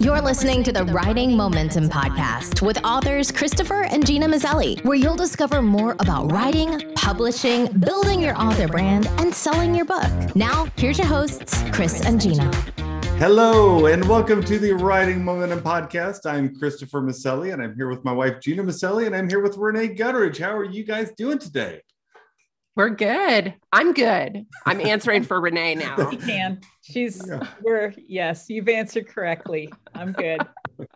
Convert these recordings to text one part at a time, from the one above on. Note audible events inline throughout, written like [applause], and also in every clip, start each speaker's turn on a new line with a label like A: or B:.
A: You're listening to the Writing Momentum Podcast with authors Christopher and Gena Maselli, where you'll discover more about writing, publishing, building your author brand, and selling your book. Now, here's your hosts, Chris and Gena.
B: Hello, and welcome to the Writing Momentum Podcast. I'm Christopher Maselli, and I'm here with my wife, Gena Maselli, and I'm here with Rene Gutteridge. How are you guys doing today?
C: We're good. I'm good. I'm answering for Rene [laughs] now.
D: You can. She's yeah. we're yes, you've answered correctly. I'm good.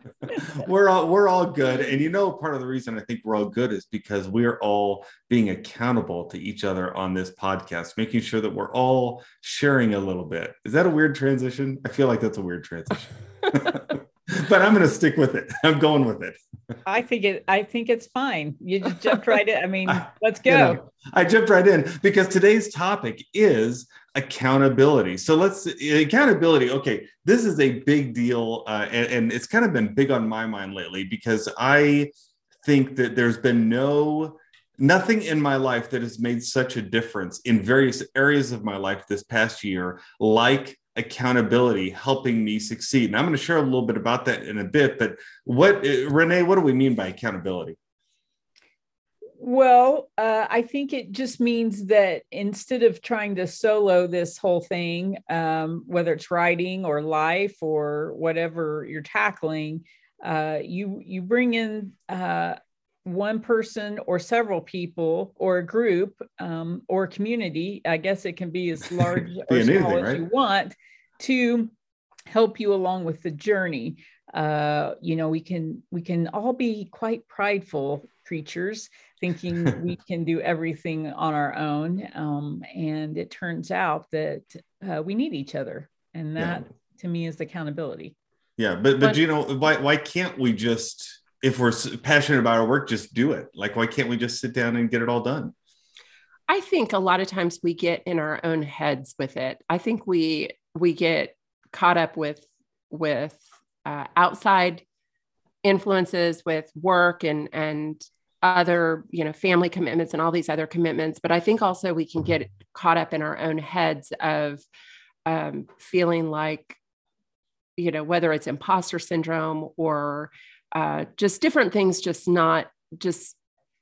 D: [laughs]
B: we're all we're all good. And you know, part of the reason I think we're all good is because we're all being accountable to each other on this podcast, making sure that we're all sharing a little bit. Is that a weird transition? I feel like that's a weird transition. [laughs] but I'm going to stick with it. I'm going with it.
D: I think it. I think it's fine. You just jumped right in. I mean, [laughs] let's go.
B: You know, I jumped right in because today's topic is accountability. So let's accountability. Okay, this is a big deal, uh, and, and it's kind of been big on my mind lately because I think that there's been no nothing in my life that has made such a difference in various areas of my life this past year like accountability helping me succeed. And I'm going to share a little bit about that in a bit. But what, Rene, what do we mean by accountability?
D: Well, uh, I think it just means that instead of trying to solo this whole thing, um, whether it's writing or life or whatever you're tackling, uh, you you bring in uh, one person or several people or a group um, or community. I guess it can be as [laughs] large or small anything, as right? you want to help you along with the journey. Uh, you know, we can we can all be quite prideful creatures, thinking [laughs] we can do everything on our own, um, and it turns out that uh, we need each other, and that yeah. to me is accountability.
B: Yeah, but but, but you know why why can't we just if we're passionate about our work, just do it. Like, why can't we just sit down and get it all done?
C: I think a lot of times we get in our own heads with it. I think we we get caught up with with uh, outside influences, with work and and other you know family commitments and all these other commitments. But I think also we can get caught up in our own heads of um, feeling like you know whether it's imposter syndrome or uh, just different things, just not just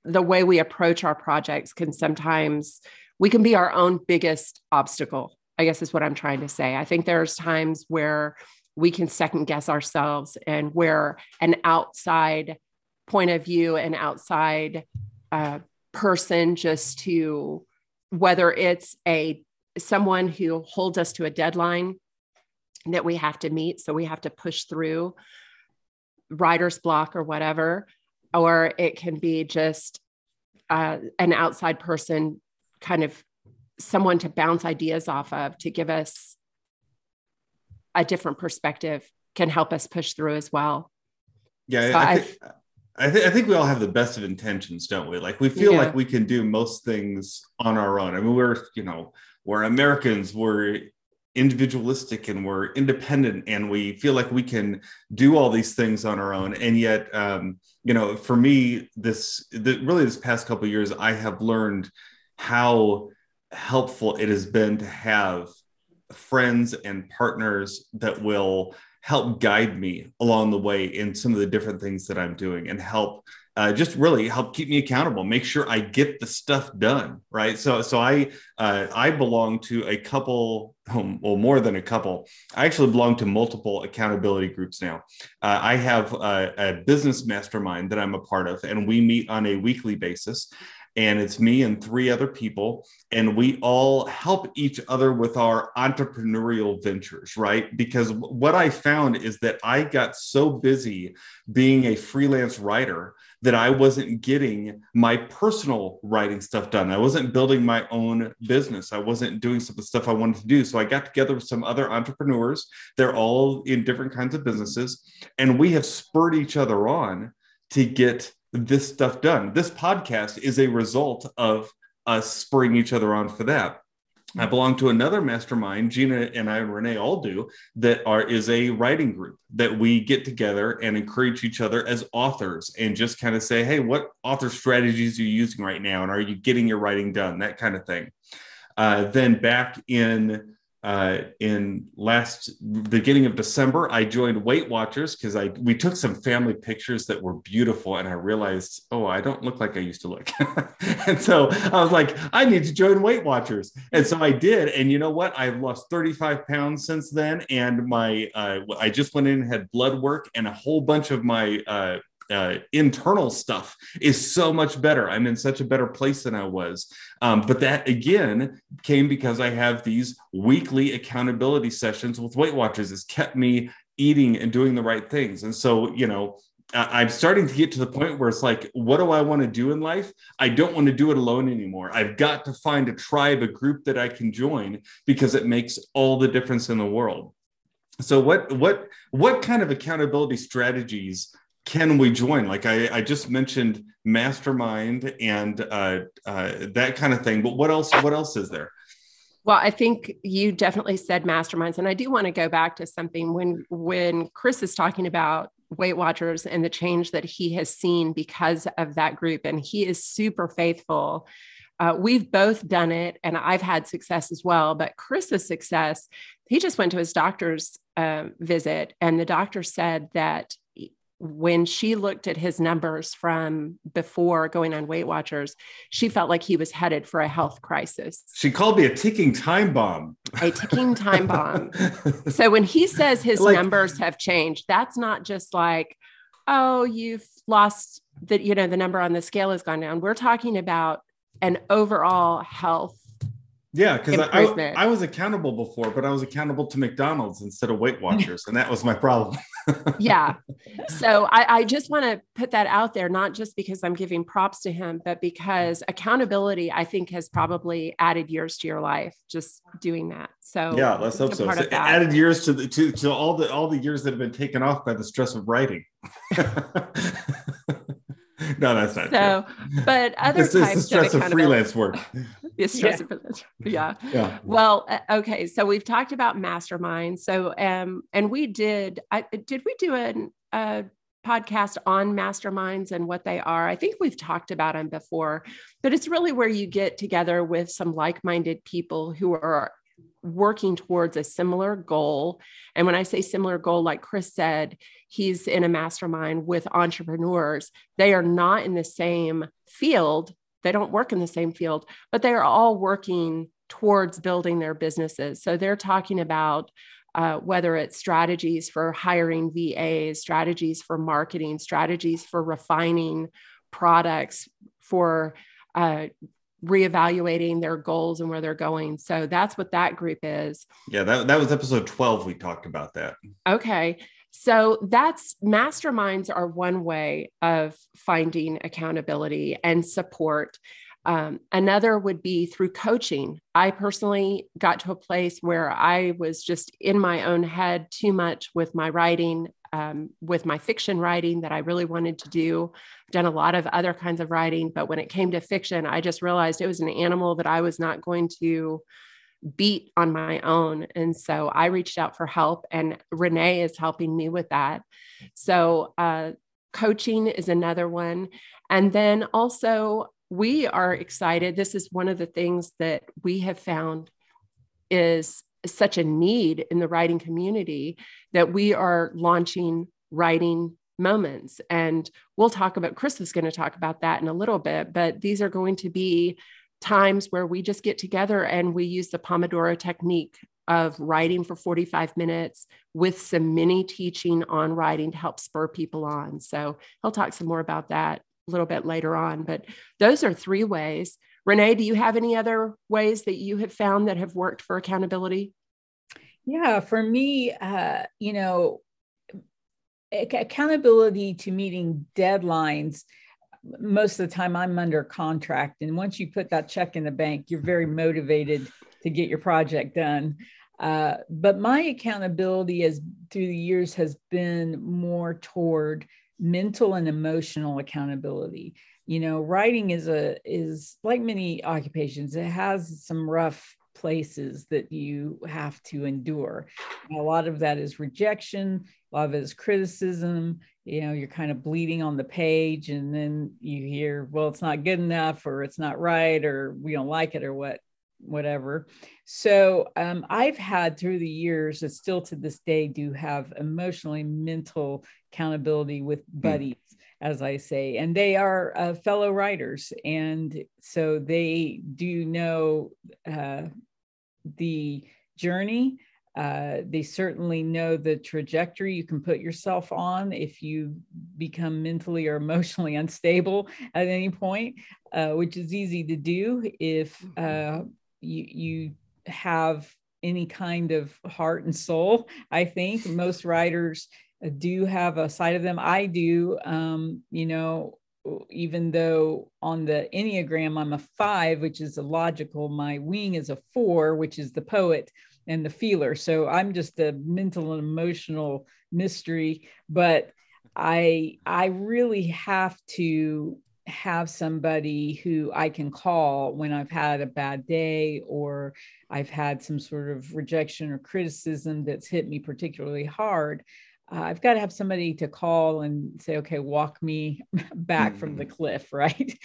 C: the way we approach our projects can sometimes we can be our own biggest obstacle i guess is what i'm trying to say. I think there's times where we can second guess ourselves and where an outside point of view an outside uh, person just to whether it's a someone who holds us to a deadline that we have to meet so we have to push through writer's block or whatever, or it can be just uh, an outside person, kind of someone to bounce ideas off of to give us a different perspective can help us push through as well.
B: Yeah, so I, th- I, th- I, think we all have the best of intentions, don't we? Like we feel yeah. like we can do most things on our own. I mean, we're you know we're Americans. We're individualistic and we're independent and we feel like we can do all these things on our own. And yet um, you know for me this the, really this past couple years i have learned how helpful it has been to have friends and partners that will help guide me along the way in some of the different things that i'm doing and help uh, just really help keep me accountable make sure i get the stuff done right? So so i uh, i belong to a couple well more than a couple. I actually belong to multiple accountability groups now. Uh, i have a, a business mastermind that i'm a part of and we meet on a weekly basis and it's me and three other people and we all help each other with our entrepreneurial ventures right? Because what i found is that i got so busy being a freelance writer that i wasn't getting my personal writing stuff done. I wasn't building my own business. I wasn't doing some of the stuff i wanted to do. So i got together with some other entrepreneurs. They're all in different kinds of businesses and we have spurred each other on to get this stuff done. This podcast is a result of us spurring each other on for that. I belong to another mastermind, Gena and I and Rene all do, that are is a writing group that we get together and encourage each other as authors and just kind of say, hey, what author strategies are you using right now? And are you getting your writing done? That kind of thing. Uh, then back in uh, in last beginning of December, I joined Weight Watchers because I we took some family pictures that were beautiful, and I realized, oh, I don't look like I used to look, [laughs] and so I was like, I need to join Weight Watchers, and so I did, and you know what? I've lost 35 pounds since then, and my uh, I just went in and had blood work, and a whole bunch of my uh, uh, internal stuff is so much better. I'm in such a better place than I was. Um, but that again came because I have these weekly accountability sessions with Weight Watchers. It's kept me eating and doing the right things. And so, you know, I'm starting to get to the point where it's like, what do I want to do in life? I don't want to do it alone anymore. I've got to find a tribe, a group that I can join because it makes all the difference in the world. So what what what kind of accountability strategies can we join? Like I, I just mentioned mastermind and uh, uh, that kind of thing, but what else? What else is there?
C: Well, I think you definitely said masterminds, and I do want to go back to something when when Chris is talking about Weight Watchers and the change that he has seen because of that group, and he is super faithful. Uh, we've both done it, and I've had success as well. But Chris's success, he just went to his doctor's uh, visit, and the doctor said that when she looked at his numbers from before going on Weight Watchers, she felt like he was headed for a health crisis.
B: She called me a ticking time bomb.
C: A ticking time bomb. [laughs] so when he says his like, numbers have changed, that's not just like, oh, you've lost that, you know, the number on the scale has gone down. We're talking about an overall health
B: yeah, because I, I, was accountable before, but I was accountable to McDonald's instead of Weight [laughs] Watchers, and that was my problem.
C: yeah. [laughs] So I, I just want to put that out there, not just because I'm giving props to him, but because accountability, I think, has probably added years to your life just doing that. So
B: yeah, let's hope so. so added years to the to, to all the all the years that have been taken off by the stress of writing. [laughs] no, that's not
C: so, true. But other
B: it's,
C: types
B: it's the stress of, of freelance work.
C: The stress [laughs] yeah. [laughs] yeah. yeah. Well, uh, okay. So we've talked about masterminds. So um, and we did. I did we do an, a podcast on masterminds and what they are. I think we've talked about them before, but it's really where you get together with some like-minded people who are working towards a similar goal. And when I say similar goal, like Chris said, he's in a mastermind with entrepreneurs. They are not in the same field, they don't work in the same field, but they are all working towards building their businesses. So they're talking about uh, whether it's strategies for hiring VAs, strategies for marketing, strategies for refining products, for uh, reevaluating their goals and where they're going. So that's what that group is.
B: Yeah, that, that was episode 12. We talked about that.
C: Okay. So that's masterminds are one way of finding accountability and support. Um, another would be through coaching. I personally got to a place where I was just in my own head too much with my writing, um, with my fiction writing that I really wanted to do. I've done a lot of other kinds of writing, but when it came to fiction, I just realized it was an animal that I was not going to beat on my own. And so I reached out for help, and Rene is helping me with that. So, uh, coaching is another one. And then also, we are excited. This is one of the things that we have found is such a need in the writing community that we are launching writing moments. And we'll talk about, Chris is going to talk about that in a little bit, but these are going to be times where we just get together and we use the Pomodoro technique of writing for 45 minutes with some mini teaching on writing to help spur people on. So he'll talk some more about that a little bit later on. But those are three ways. Rene, do you have any other ways that you have found that have worked for accountability?
D: Yeah, for me, uh, you know, accountability to meeting deadlines most of the time I'm under contract. And once you put that check in the bank, you're very motivated to get your project done. Uh, but my accountability as through the years has been more toward mental and emotional accountability. You know, writing is a is like many occupations, it has some rough places that you have to endure. And a lot of that is rejection, a lot of it is criticism. You know, you're kind of bleeding on the page, and then you hear, well, it's not good enough, or it's not right, or we don't like it, or what whatever. So um, I've had through the years, and still to this day, do have emotionally mental accountability with hmm. buddies. Mm. As I say, and they are uh, fellow writers, and so they do know uh, the journey uh, they certainly know the trajectory you can put yourself on if you become mentally or [laughs] emotionally unstable at any point, uh, which is easy to do if mm-hmm. uh, you, you have any kind of heart and soul. I think most writers do have a side of them. I do, um, you know, even though on the Enneagram I'm a five, which is a logical, my wing is a four, which is the poet and the feeler. So I'm just a mental and emotional mystery, but I I really have to have somebody who I can call when I've had a bad day or I've had some sort of rejection or criticism that's hit me particularly hard uh, I've got to have somebody to call and say, okay, walk me [laughs] back mm-hmm. from the mm. cliff, [laughs] right?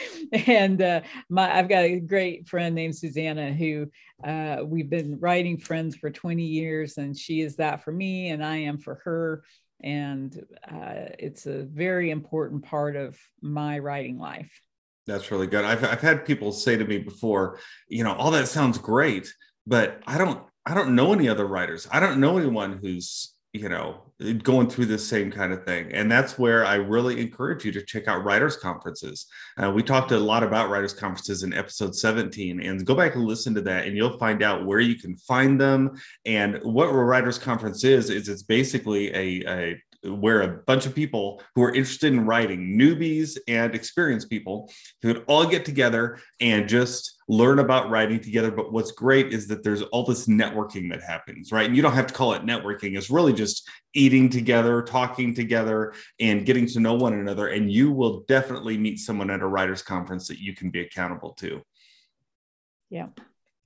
D: and uh, my, I've got a great friend named Susanna who uh, we've been writing friends for 20 years, and she is that for me, and I am for her. And uh, it's a very important part of my writing life.
B: That's really good. I've, I've had people say to me before, you know, all that sounds great, but I don't I don't know any other writers. I don't know anyone who's you know going through the same kind of thing. And that's where i really encourage you to check out writers conferences. Uh, we talked a lot about writers conferences in episode 17 and go back and listen to that and you'll find out where you can find them and what a writers conference is is it's basically a, a where a bunch of people who are interested in writing, newbies and experienced people, who would all get together and just learn about writing together. But what's great is that there's all this networking that happens, right? And you don't have to call it networking, it's really just eating together, talking together, and getting to know one another. And you will definitely meet someone at a writer's conference that you can be accountable to.
D: Yeah,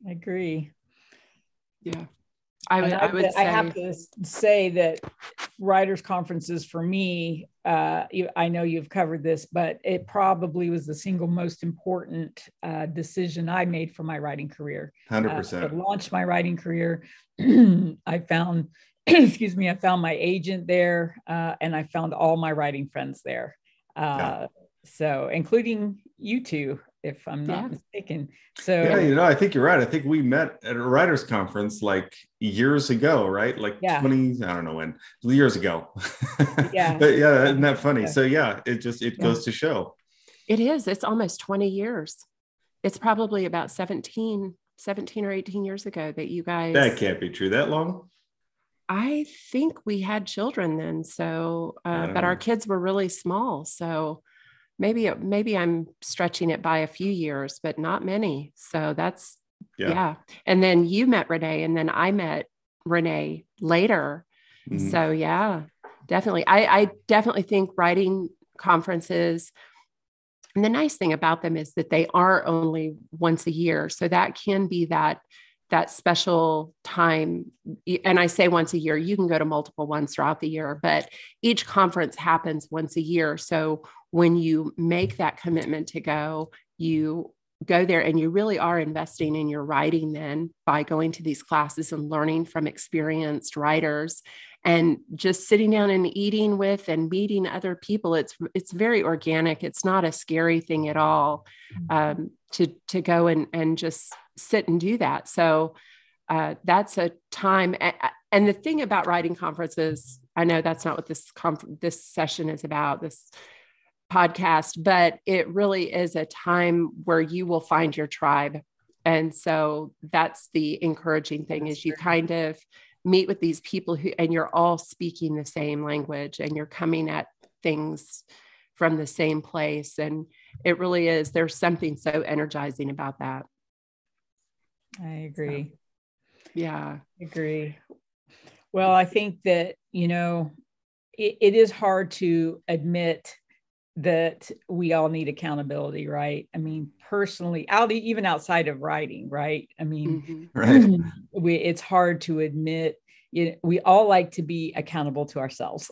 D: I agree.
C: Yeah. I would, I, I, would
D: I have to say that writers conferences for me, uh, you, I know you've covered this, but it probably was the single most important uh, decision I made for my writing career.
B: Hundred uh, percent.
D: Launched my writing career. [clears throat] I found, [clears throat] excuse me, I found my agent there, uh, and I found all my writing friends there. Yeah. Uh, so, including you two, if I'm not yeah. mistaken. So
B: yeah, you know, I think you're right. I think we met at a writers conference like years ago, right? Like yeah. 20, I don't know when, years ago. [laughs] Yeah. but yeah, isn't that funny? Yeah. So yeah, it just it yeah. goes to show.
C: It is. It's almost 20 years. It's probably about 17, 17 or 18 years ago that you guys
B: That can't be true. That long?
C: I think we had children then. So uh, but know. our kids were really small. So maybe maybe i'm stretching it by a few years but not many. So that's yeah, yeah. and then you met Rene and then i met Rene later. Mm-hmm. so yeah definitely. I, I definitely think writing conferences and the nice thing about them is that they are only once a year. So that can be that that special time. And i say once a year you can go to multiple ones throughout the year but each conference happens once a year. So when you make that commitment to go, you go there and you really are investing in your writing then by going to these classes and learning from experienced writers and just sitting down and eating with and meeting other people. It's it's very organic. It's not a scary thing at all mm-hmm. um, to to go and and just sit and do that. So uh, that's a time and the thing about writing conferences i know that's not what this conf- this session is about this podcast, but it really is a time where you will find your tribe. And so that's the encouraging thing that's is you kind of meet with these people who and you're all speaking the same language and you're coming at things from the same place and it really is there's something so energizing about that.
D: I agree.
C: So, yeah.
D: I agree. Well, I think that, you know, it, it is hard to admit that we all need accountability, right? I mean, personally, out even outside of writing, right? I mean,
B: mm-hmm. [laughs] right. [clears throat]
D: we it's hard to admit you know, we all like to be accountable to ourselves.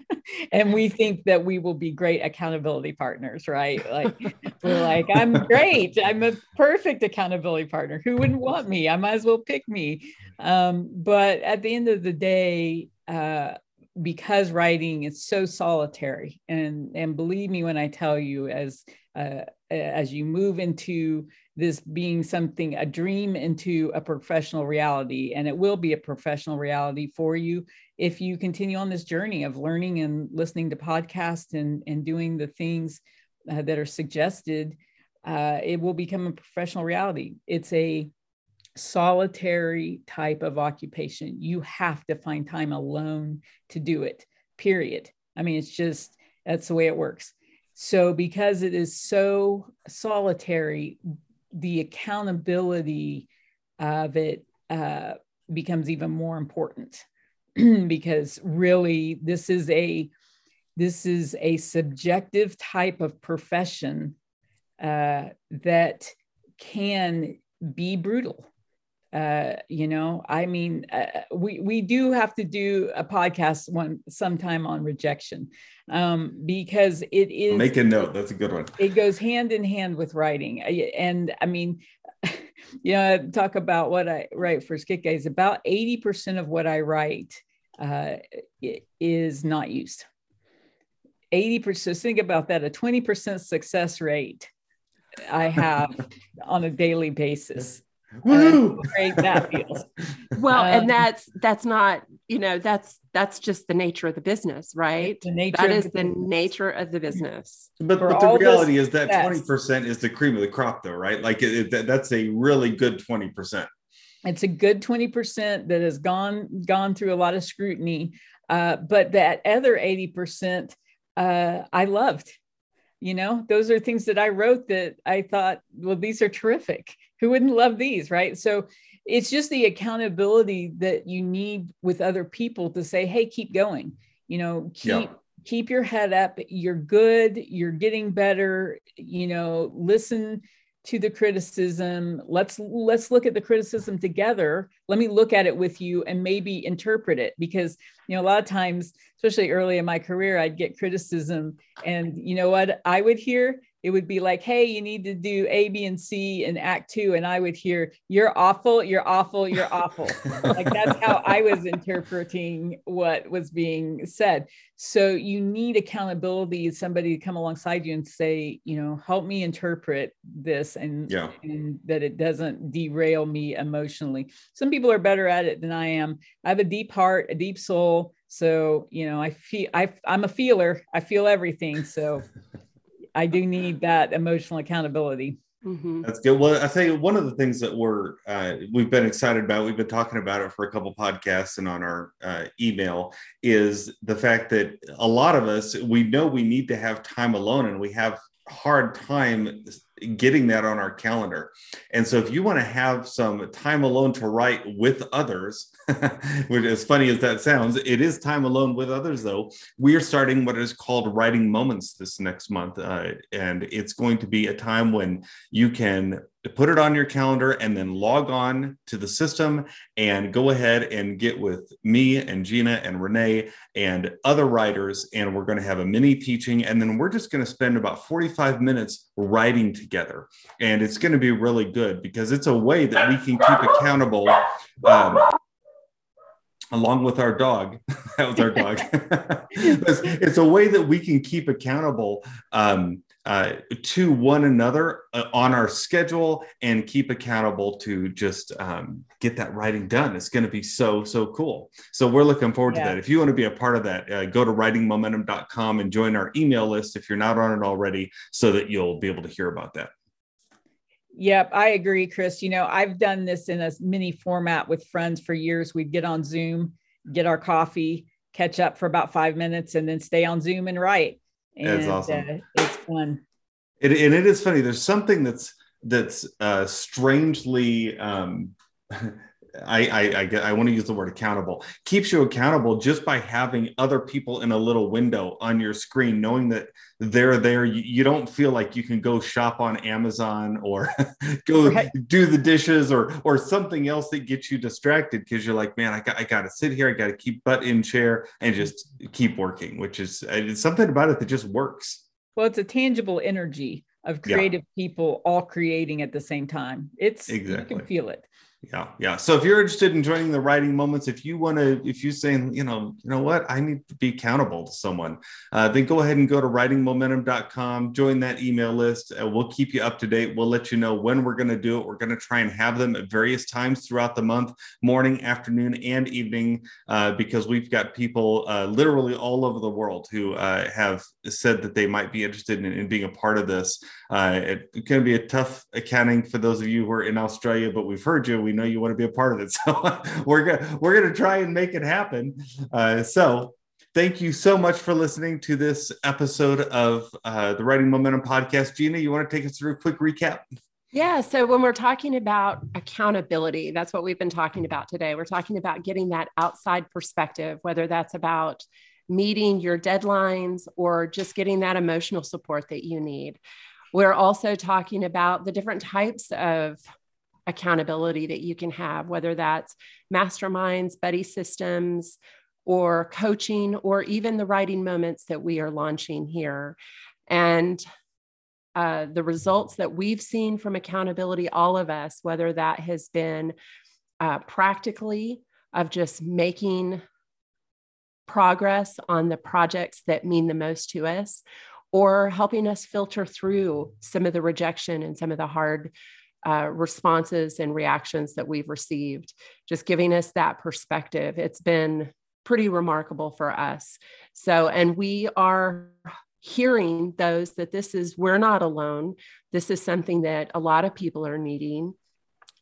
D: [laughs] and we think that we will be great accountability partners, right? Like we're like, I'm [laughs] great. I'm a perfect accountability partner. Who wouldn't want me? I might as well pick me. Um, but at the end of the day, uh, because writing is so solitary, and and believe me when I tell you, as uh, as you move into this being something a dream into a professional reality and it will be a professional reality for you if you continue on this journey of learning and listening to podcasts and and doing the things uh, that are suggested uh, it will become a professional reality. It's a solitary type of occupation. You have to find time alone to do it period. I mean it's just that's the way it works. So, because it is so solitary, the accountability of it uh, becomes even more important [clears throat] because really this is a this is a subjective type of profession uh, that can be brutal uh, you know i mean uh, we we do have to do a podcast one sometime on rejection um, because it is
B: make a note that's a good one.
D: It goes hand in hand with writing. And i mean [laughs] you know talk about what i write for skit guys about 80% of what i write uh, is not used. 80% so think about that a 20% success rate i have [laughs] on a daily basis
C: Woo! great that feels. [laughs] Well, um, and that's that's not you know that's that's just the nature of the business, right? The nature that is the, the nature of the business.
B: But, but the reality is that twenty percent is the cream of the crop, though, right? Like it, it, that's a really good twenty percent.
D: It's a good twenty percent that has gone gone through a lot of scrutiny, uh, but that other eighty percent uh, I loved you know those are things that i wrote that i thought well these are terrific who wouldn't love these right? So it's just the accountability that you need with other people to say hey keep going you know keep yeah. keep your head up. You're good. You're getting better. You know listen to the criticism. Let's let's look at the criticism together. Let me look at it with you and maybe interpret it because you know a lot of times especially early in my career i'd get criticism and you know what? I would hear it would be like, hey, you need to do A, B, and C in Act Two. And I would hear, you're awful, you're awful, you're awful. [laughs] like that's how I was interpreting what was being said. So you need accountability, somebody to come alongside you and say, you know, help me interpret this and, yeah. and that it doesn't derail me emotionally. Some people are better at it than I am. I have a deep heart, a deep soul. So, you know, I feel I, I'm a feeler. I feel everything. So [laughs] I do need that emotional accountability.
B: Mm-hmm. That's good. Well, I think one of the things that we're uh, we've been excited about, we've been talking about it for a couple podcasts and on our uh, email, is the fact that a lot of us we know we need to have time alone, and we have hard time getting that on our calendar. And so if you want to have some time alone to write with others, [laughs] which as funny as that sounds, it is time alone with others though. We are starting what is called writing moments this next month. Uh, and it's going to be a time when you can put it on your calendar and then log on to the system and go ahead and get with me and Gena and Rene and other writers. And we're going to have a mini teaching. And then we're just going to spend about 45 minutes writing together. And it's going to be really good because it's a way that we can keep accountable. Um, along with our dog. [laughs] that was our dog. [laughs] it's, it's, a way that we can keep accountable um, uh, to one another uh, on our schedule and keep accountable to just um, get that writing done. It's going to be so, so cool. So we're looking forward yeah. to that. If you want to be a part of that, uh, go to writingmomentum.com and join our email list if you're not on it already so that you'll be able to hear about that.
D: Yep, I agree, Chris. You know, I've done this in a mini format with friends for years. We'd get on Zoom, get our coffee, catch up for about five minutes, and then stay on Zoom and write and,
B: awesome.
D: Uh, it's fun.
B: It, and it is funny. There's something that's that's uh, strangely um, [laughs] I, I, I, I want to use the word accountable keeps you accountable just by having other people in a little window on your screen knowing that they're there you, you don't feel like you can go shop on amazon or [laughs] go right. do the dishes or or something else that gets you distracted because you're like man i got, I got to sit here i got to keep butt in chair and just keep working which is it's something about it that just works
D: well it's a tangible energy of creative yeah. people all creating at the same time it's exactly. you can feel it
B: yeah yeah. So if you're interested in joining the writing moments if you want to if you're saying you know you know what i need to be accountable to someone uh, then go ahead and go to writingmomentum.com join that email list uh, we'll keep you up to date. We'll let you know when we're going to do it. We're going to try and have them at various times throughout the month morning afternoon and evening uh, because we've got people uh, literally all over the world who uh, have said that they might be interested in, in being a part of this. Uh, it, going to be a tough accounting for those of you who are in australia but we've heard you. We we know you want to be a part of it. [laughs] So we're gonna we're gonna try and make it happen. Uh, so thank you so much for listening to this episode of uh, the Writing Momentum podcast. Gena, you want to take us through a quick recap?
C: Yeah. So when we're talking about accountability, that's what we've been talking about today. We're talking about getting that outside perspective, whether that's about meeting your deadlines or just getting that emotional support that you need. We're also talking about the different types of accountability that you can have, whether that's masterminds, buddy systems, or coaching, or even the writing moments that we are launching here. And uh, the results that we've seen from accountability, all of us, whether that has been uh, practically of just making progress on the projects that mean the most to us, or helping us filter through some of the rejection and some of the hard uh, responses and reactions that we've received, just giving us that perspective. It's been pretty remarkable for us. So, and we are hearing those that this is, we're not alone. This is something that a lot of people are needing.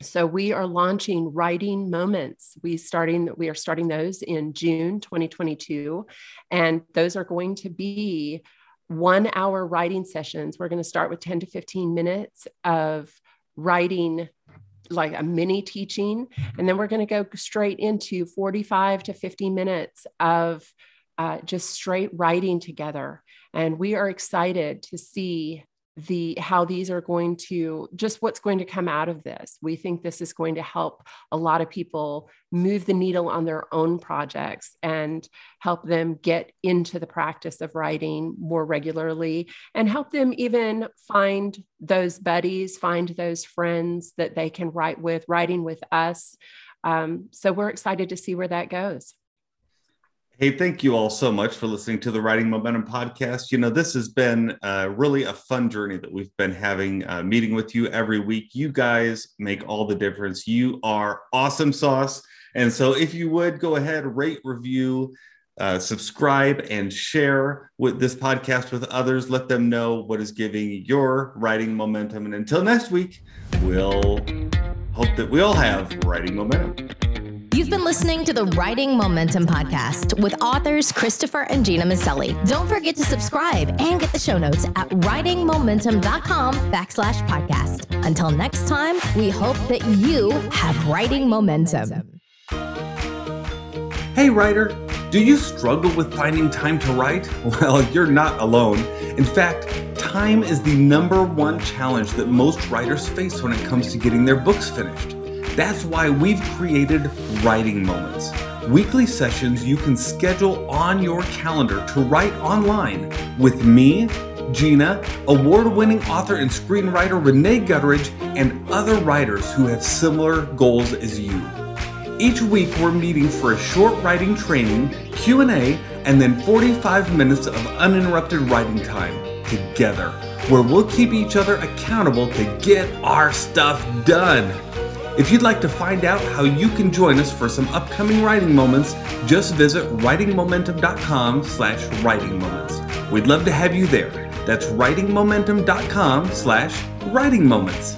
C: So we are launching writing moments. We starting we are starting those in June 2022 and those are going to be 1 hour writing sessions. We're going to start with 10 to 15 minutes of writing like a mini teaching. And then we're going to go straight into 45 to 50 minutes of uh, just straight writing together. And we are excited to see the how these are going to just what's going to come out of this. We think this is going to help a lot of people move the needle on their own projects and help them get into the practice of writing more regularly and help them even find those buddies find those friends that they can write with writing with us. Um, so we're excited to see where that goes
B: Hey, thank you all so much for listening to the Writing Momentum podcast. You know, this has been uh, really a fun journey that we've been having, uh, meeting with you every week. You guys make all the difference. You are awesome sauce. And so, if you would go ahead, rate, review, uh, subscribe, and share with this podcast with others. Let them know what is giving your writing momentum. And until next week, we'll hope that we all have writing momentum.
A: You've been listening to the Writing Momentum podcast with authors Christopher and Gena Maselli. Don't forget to subscribe and get the show notes at writingmomentum.com backslash podcast. Until next time, we hope that you have writing momentum.
B: Hey, writer, do you struggle with finding time to write? [laughs] Well, you're not alone. In fact, time is the number one challenge that most writers face when it comes to getting their books finished. That's why we've created Writing Moments, weekly sessions you can schedule on your calendar to write online with me, Gena, award winning author and screenwriter Rene Gutteridge, and other writers who have similar goals as you. Each week we're meeting for a short writing training, Q&A, and then 45 minutes of uninterrupted writing time together, where we'll keep each other accountable to get our stuff done. If you'd like to find out how you can join us for some upcoming writing moments, just visit writingmomentum.com slash writing moments. We'd love to have you there. That's writingmomentum.com slash writing moments.